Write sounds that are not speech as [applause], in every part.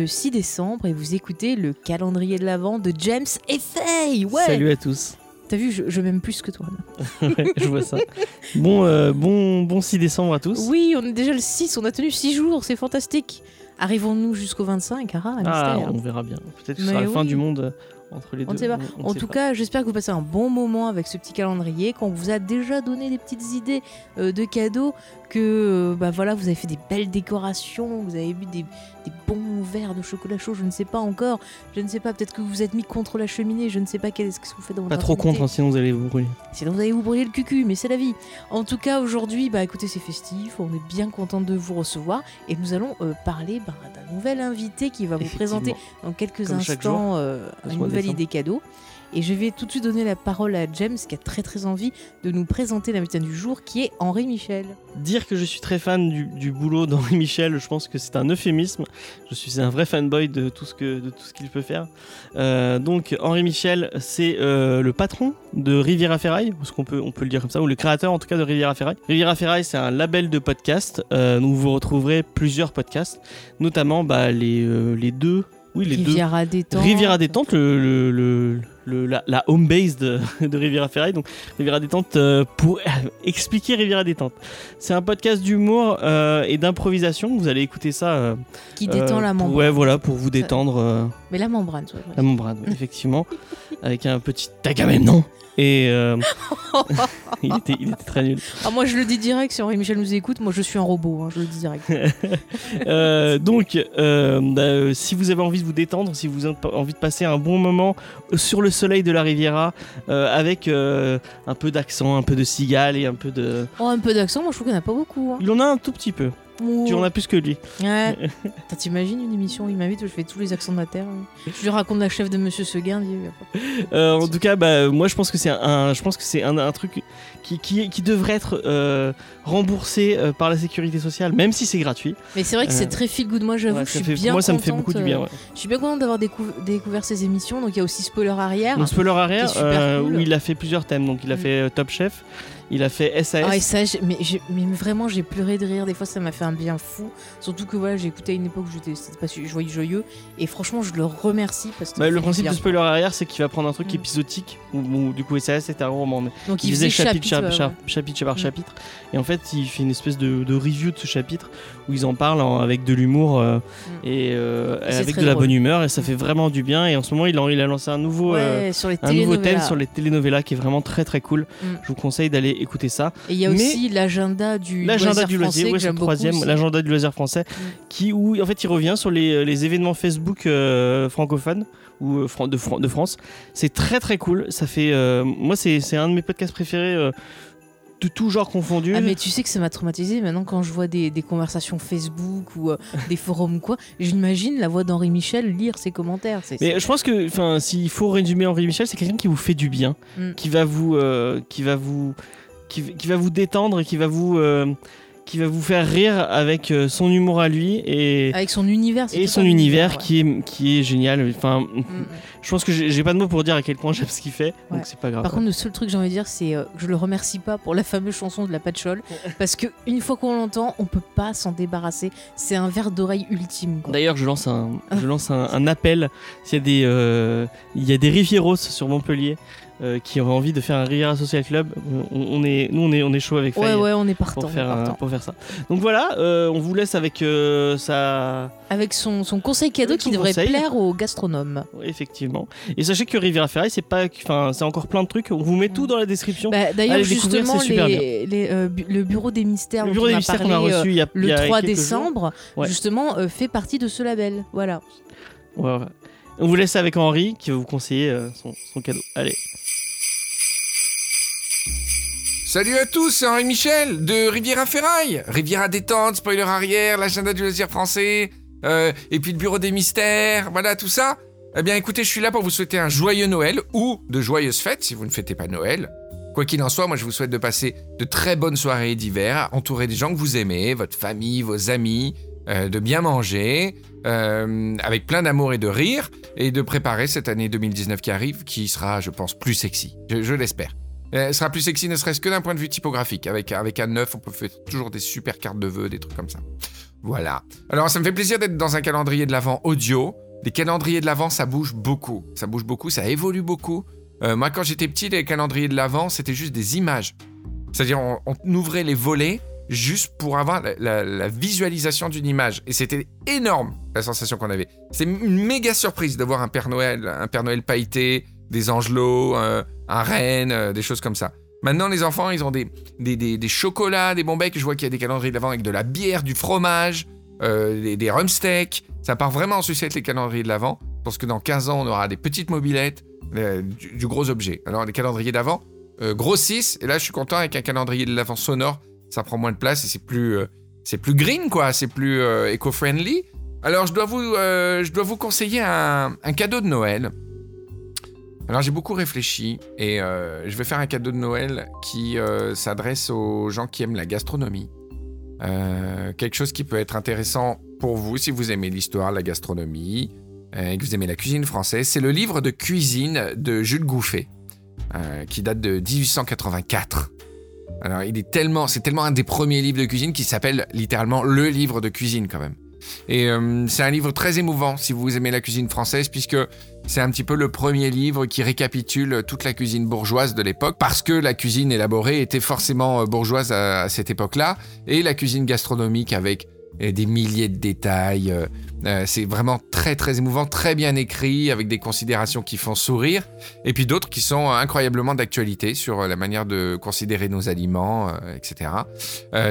le 6 décembre et vous écoutez le calendrier de l'Avent de James et Faye. Ouais. Salut à tous. T'as vu, je, je m'aime plus que toi. [laughs] Ouais, je vois ça. Bon, euh, bon, bon 6 décembre à tous. Oui, on est déjà le 6, on a tenu 6 jours, c'est fantastique. Arrivons-nous jusqu'au 25 Ah, un ah, mystère. on verra bien. Peut-être que ce sera la fin du monde euh, entre les On deux. sait pas. on En sait tout pas. cas, j'espère que vous passez un bon moment avec ce petit calendrier, qu'on vous a déjà donné des petites idées euh, de cadeaux, que euh, bah voilà, vous avez fait des belles décorations, vous avez bu des, des bons verres de chocolat chaud, je ne sais pas encore, je ne sais pas, peut-être que vous vous êtes mis contre la cheminée, je ne sais pas quel est-ce que vous faites dans votre Pas trop contre, hein, sinon vous allez vous brûler. Sinon vous allez vous brûler le cucu, mais c'est la vie. En tout cas, aujourd'hui, bah écoutez, c'est festif, on est bien content de vous recevoir et nous allons euh, parler bah, d'un nouvel invité qui va vous présenter dans quelques Comme instants euh, ce une nouvelle idée cadeau. Et je vais tout de suite donner la parole à James qui a très très envie de nous présenter l'invité du jour qui est Henri Michel. Dire que je suis très fan du, du boulot d'Henri Michel, je pense que c'est un euphémisme. Je suis un vrai fanboy de tout ce que de tout ce qu'il peut faire. Euh, donc Henri Michel, c'est euh, le patron de Riviera Ferraille, parce qu'on peut on peut le dire comme ça, ou le créateur en tout cas de Riviera Ferraille. Riviera Ferraille, c'est un label de podcast euh, où vous retrouverez plusieurs podcasts, notamment bah, les euh, les deux, oui les deux. Riviera détente. Riviera Détente, le, le- le- le- la, la home base de, de Riviera Ferraille. Donc, Riviera Détente, euh, pour [laughs] expliquer Riviera Détente. C'est un podcast d'humour euh, et d'improvisation. Vous allez écouter ça. euh, qui détend la pour- membrane. Ouais, voilà, pour vous détendre Mais la membrane, la membrane, oui, effectivement. [laughs] avec un petit Agamemnon. Et euh, [laughs] il, était, il était très nul. Ah, moi je le dis direct, si Henri Michel nous écoute, moi je suis un robot, hein, je le dis direct. [laughs] Euh, donc, euh, bah, euh, si vous avez envie de vous détendre, si vous avez envie de passer un bon moment sur le soleil de la Riviera, avec un peu d'accent, un peu de cigale et un peu de. Oh, un peu d'accent, moi je trouve qu'il n'y en a pas beaucoup. Hein. Il en a un tout petit peu. Tu en as plus que lui. Ouais. [laughs] T'imagines une émission où il m'invite où je fais tous les accents de la Terre hein. Je lui raconte la chef de Monsieur Seguin. Euh, en tout cas, bah, moi je pense que c'est un, je pense que c'est un, un truc qui, qui, qui devrait être euh, remboursé euh, par la sécurité sociale, même si c'est gratuit. Mais c'est vrai que c'est très feel good. Moi j'avoue, Ouais, je suis fait- bien moi ça me fait beaucoup du bien. ouais. Je suis bien contente d'avoir décou- découvert ces émissions. Donc il y a aussi Spoiler Arrière. Donc spoiler arrière, cool. où il a fait plusieurs thèmes. Donc il a Mm. fait Top Chef, il a fait SAS. Ah, et ça, mais, vraiment, j'ai pleuré de rire. Des fois, ça m'a fait un bien fou. Surtout que voilà, j'ai écouté à une époque où j'étais pas joyeux, joyeux. Et franchement, je le remercie parce que. Bah, le principe de spoiler arrière, c'est qu'il va prendre un truc Mm. épisodique. Ou, du coup, SAS c'était un roman, mais Donc il, il, faisait chapitre, chapitre, chap- ouais, chap- ouais. chapitre par Mm. chapitre. Et en fait, il fait une espèce de, de review de ce chapitre où ils en parlent en- avec de l'humour euh, et euh, Mm. Avec de la drôle. bonne humeur. Et ça fait vraiment du bien. Et en ce moment, il a, il a lancé un nouveau. euh, Ouais, sur les un nouveau thème sur les telenovelas qui est vraiment très très cool. Mm. Je vous conseille d'aller écouter ça. Et il y a Mais- aussi l'agenda du L'agenda du français loisir, ouais, c'est troisième, l'agenda du loisir français, Mm. qui où en fait il revient sur les, les événements Facebook euh, francophones ou euh, de, Fran- de France. C'est très très cool. Ça fait, euh, moi c'est un de mes podcasts préférés. euh, de tout genre confondu. Ah mais tu sais que ça m'a traumatisé maintenant quand je vois des, des conversations Facebook ou euh, [laughs] des forums ou quoi, j'imagine la voix d'Henri Michel lire ses commentaires. Mais je pense que, enfin, s'il faut résumer Henri Michel, c'est quelqu'un qui vous fait du bien, Mm. qui va vous, euh, qui va vous, qui, qui va vous détendre et qui va vous, euh, qui va vous faire rire avec euh, son humour à lui et, avec son univers. et son un univers ouais. qui est, qui est génial. Enfin, Mm, mm. [laughs] je pense que j'ai pas de mots pour dire à quel point j'aime ce qu'il fait, Ouais. donc c'est pas grave. Par contre, le seul truc que j'ai envie de dire, c'est euh, que je le remercie pas pour la fameuse chanson de la Patchole, [laughs] parce que une fois qu'on l'entend, on peut pas s'en débarrasser. C'est un verre d'oreille ultime. D'ailleurs, je lance un, je [laughs] lance un, un appel. S'il y a des, euh, il y a des Rivieros sur Montpellier euh, qui auraient envie de faire un Riviera Social Club, on, on est, nous on est, on est chaud avec Ouais, Faye ouais, on est partant. pour faire, un- partant. pour faire ça. Donc voilà, euh, on vous laisse avec euh, ça, Avec son, son conseil cadeau qui devrait conseil. plaire aux gastronomes. Ouais, effectivement. Et sachez que Riviera Ferraille, c'est pas, enfin, c'est encore plein de trucs. On vous met tout dans la description. Bah, D'ailleurs, justement, c'est super les, les, euh, bu- le bureau des mystères, le bureau des mystères qu'on a reçu il y a, le y a 3 quelques jours. décembre, Ouais. justement, fait partie de ce label. Voilà. Ouais. On vous laisse avec Henri qui va vous conseiller son, son cadeau. Allez. Salut à tous, c'est Henri Michel de Riviera Ferraille. Riviera détente, spoiler arrière, l'agenda du loisir français, euh, et puis le bureau des mystères, voilà tout ça. Eh bien écoutez, je suis là pour vous souhaiter un joyeux Noël ou de joyeuses fêtes si vous ne fêtez pas Noël. Quoi qu'il en soit, moi je vous souhaite de passer de très bonnes soirées d'hiver, entouré des gens que vous aimez, votre famille, vos amis, euh, de bien manger, euh, avec plein d'amour et de rire, et de préparer cette année 2019 qui arrive, qui sera, je pense, plus sexy. Je l'espère. Euh, Elle sera plus sexy, ne serait-ce que d'un point de vue typographique. Avec, avec un 9, on peut faire toujours des super cartes de vœux, des trucs comme ça. Voilà. Alors, ça me fait plaisir d'être dans un calendrier de l'Avent audio. Les calendriers de l'Avent, ça bouge beaucoup. Ça bouge beaucoup, ça évolue beaucoup. Euh, moi, quand j'étais petit, les calendriers de l'Avent, c'était juste des images. C'est-à-dire, on, ouvrait les volets juste pour avoir la, visualisation d'une image. Et c'était énorme, la sensation qu'on avait. C'est une méga surprise de voir un Père Noël, un Père Noël pailleté, des angelots, euh, un renne, euh, des choses comme ça. Maintenant, les enfants, ils ont des, des, des- des chocolats, des bonbons. Je vois qu'il y a des calendriers de avec de la bière, du fromage, euh, des, des rumsteaks. Ça part vraiment en sucette, les calendriers de l'Avent. Pense que dans 15 ans, on aura des petites mobilettes, du, gros objet. Alors, les calendriers d'avant grossissent. Et là, je suis content avec un calendrier de l'Avent sonore. Ça prend moins de place et c'est plus, plus green, quoi. C'est plus éco-friendly. Alors, je dois vous, je dois vous conseiller un cadeau de Noël. Alors, j'ai beaucoup réfléchi et euh, je vais faire un cadeau de Noël qui euh, s'adresse aux gens qui aiment la gastronomie. Euh, quelque chose qui peut être intéressant pour vous si vous aimez l'histoire, la gastronomie, et que vous aimez la cuisine française. C'est le livre de cuisine de Jules Gouffet, qui date de 1884. Alors, il est tellement, c'est tellement un des premiers livres de cuisine qui s'appelle littéralement le livre de cuisine quand même. Et euh, c'est un livre très émouvant si vous aimez la cuisine française, puisque c'est un petit peu le premier livre qui récapitule toute la cuisine bourgeoise de l'époque, parce que la cuisine élaborée était forcément euh, bourgeoise à, cette époque-là, et la cuisine gastronomique avec euh, des milliers de détails. euh, c'est vraiment très très émouvant, très bien écrit, avec des considérations qui font sourire, et puis d'autres qui sont incroyablement d'actualité sur la manière de considérer nos aliments, etc.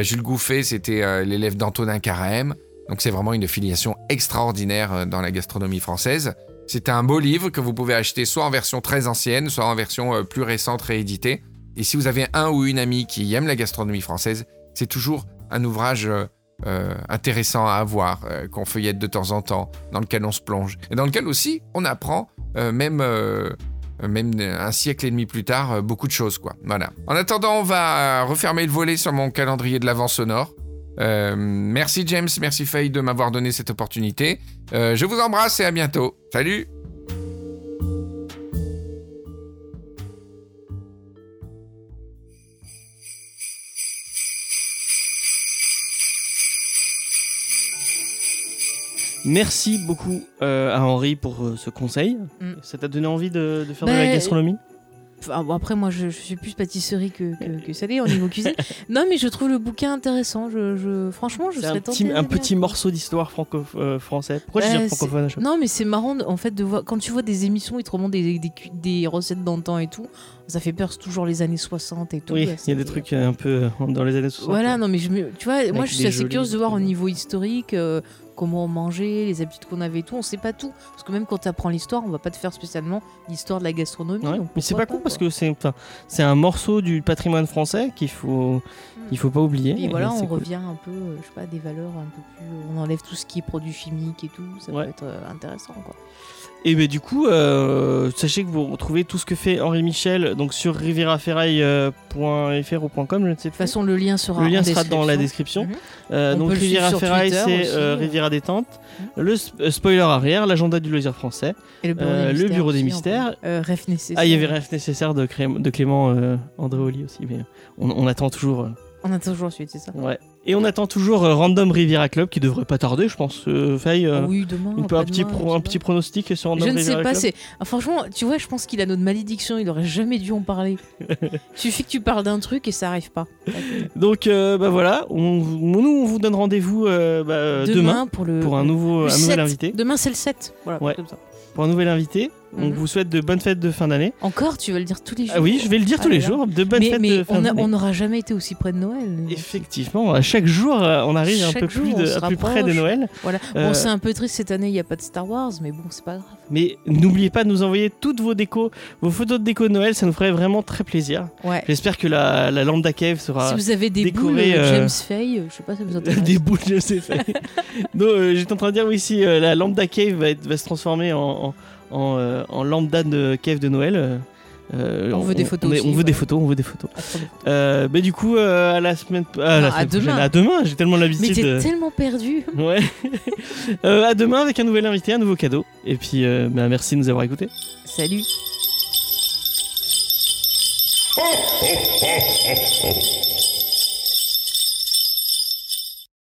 Jules Gouffet, c'était l'élève d'Antonin Carême, donc c'est vraiment une filiation extraordinaire euh, dans la gastronomie française. C'est un beau livre que vous pouvez acheter soit en version très ancienne, soit en version euh, plus récente rééditée. Et si vous avez un ou une amie qui aime la gastronomie française, c'est toujours un ouvrage euh, intéressant à avoir, qu'on feuillette de temps en temps, dans lequel on se plonge. Et dans lequel aussi on apprend, même, un siècle et demi plus tard, beaucoup de choses. En attendant, on va refermer le volet sur mon calendrier de l'avant sonore. Euh, merci James, merci Faye de m'avoir donné cette opportunité. Euh, je vous embrasse et à bientôt. Salut Merci beaucoup euh, à Henri pour euh, ce conseil. Mm. Ça t'a donné envie de, de faire de la gastronomie? Enfin, bon, après, moi, je, je suis plus pâtisserie que, que, que salée au niveau cuisine. [laughs] non, mais je trouve le bouquin intéressant. Je, je- Franchement, je serais un tentée petit, un petit morceau d'histoire franco-français. Pourquoi je Bah, dis francophone à chaque fois Non, mais c'est marrant en fait de voir quand tu vois des émissions, ils te remontent des, des recettes d'antan et tout. Ça fait peur, c'est toujours les années 60 et tout. Oui, il y a des trucs euh, un peu euh, dans les années 60. Voilà, non, mais je me- tu vois, moi je suis assez curieuse de voir au niveau historique euh, comment on mangeait, les habitudes qu'on avait et tout. On sait pas tout. Parce que même quand tu apprends l'histoire, on va pas te faire spécialement l'histoire de la gastronomie. Ouais, mais c'est pas con parce que c'est un morceau du patrimoine français qu'il faut il faut pas oublier. Et voilà, on cool. revient un peu, je sais pas, des valeurs un peu plus. On enlève tout ce qui est produits chimiques et tout. Ça Ouais. peut être intéressant, quoi. Et ben du coup, euh, sachez que vous retrouvez tout ce que fait Henri Michel donc sur rivieraferraille.fr ou .com, je ne sais De toute façon, le lien sera. Le lien en sera dans la description. Mhm. Euh, On donc le Riviera Ferraille, c'est euh, Riviera Détente. Le sp- euh, spoiler arrière, l'agenda du loisir français. Et le bureau, Euh, des, le mystères bureau des Euh, ref nécessaire. Ah, il y avait rêve nécessaire de, Cré- de Clément euh, Andréoli aussi, mais on, on attend toujours. euh, On a toujours suite, c'est ça. ouais. Et on attend toujours euh, Random Riviera Club qui devrait pas tarder, je pense. Euh, Faye, euh, Ah oui, demain. on peut un petit, pro- un pronostic sur Random Je ne sais Riviera pas, c'est. Ah, franchement, tu vois, je pense qu'il a notre malédiction, il aurait jamais dû en parler. [laughs] Suffit que tu parles d'un truc et ça arrive pas. Donc euh, bah voilà, on, nous on vous donne rendez-vous bah, demain, pour le. pour un nouveau nouvel 7. invité. Demain, c'est le 7. Voilà, Ouais. comme ça. Pour un nouvel invité. On Mhm. vous souhaite de bonnes fêtes de fin d'année. Encore, tu vas le dire tous les jours. Ah oui, je vais le dire Ah tous là les jours. De bonnes mais fêtes mais de fin d'année. on n'aura jamais été aussi près de Noël. Effectivement, à chaque jour, euh, on arrive un peu plus, de, à plus près de. Noël. Voilà. Euh, Bon, c'est un peu triste cette année, il n'y a pas de Star Wars, mais bon, c'est pas grave. Mais n'oubliez pas de nous envoyer toutes vos décos, vos photos de déco de Noël, ça nous ferait vraiment très plaisir. Ouais. J'espère que la, la Lambda Cave sera Si vous avez des décoré, boules euh, James Fay, je sais pas si ça vous [laughs] intéresse. des boules, pas. [laughs] Donc, euh, j'étais en train de dire, oui, si la Lambda Cave va, être- va se transformer en, en, en, en Lambda de Cave de Noël. Euh, On veut des photos On, est- aussi, on veut des photos, on veut des photos. Euh, mais du coup, euh, à la semaine, à, Non, à semaine demain. À demain, j'ai tellement Mais l'habitude. t'es de- tellement perdu. [laughs] Ouais. Euh, à demain avec un nouvel invité, un nouveau cadeau. Et puis, euh, bah, merci de nous avoir écoutés. Salut. [laughs]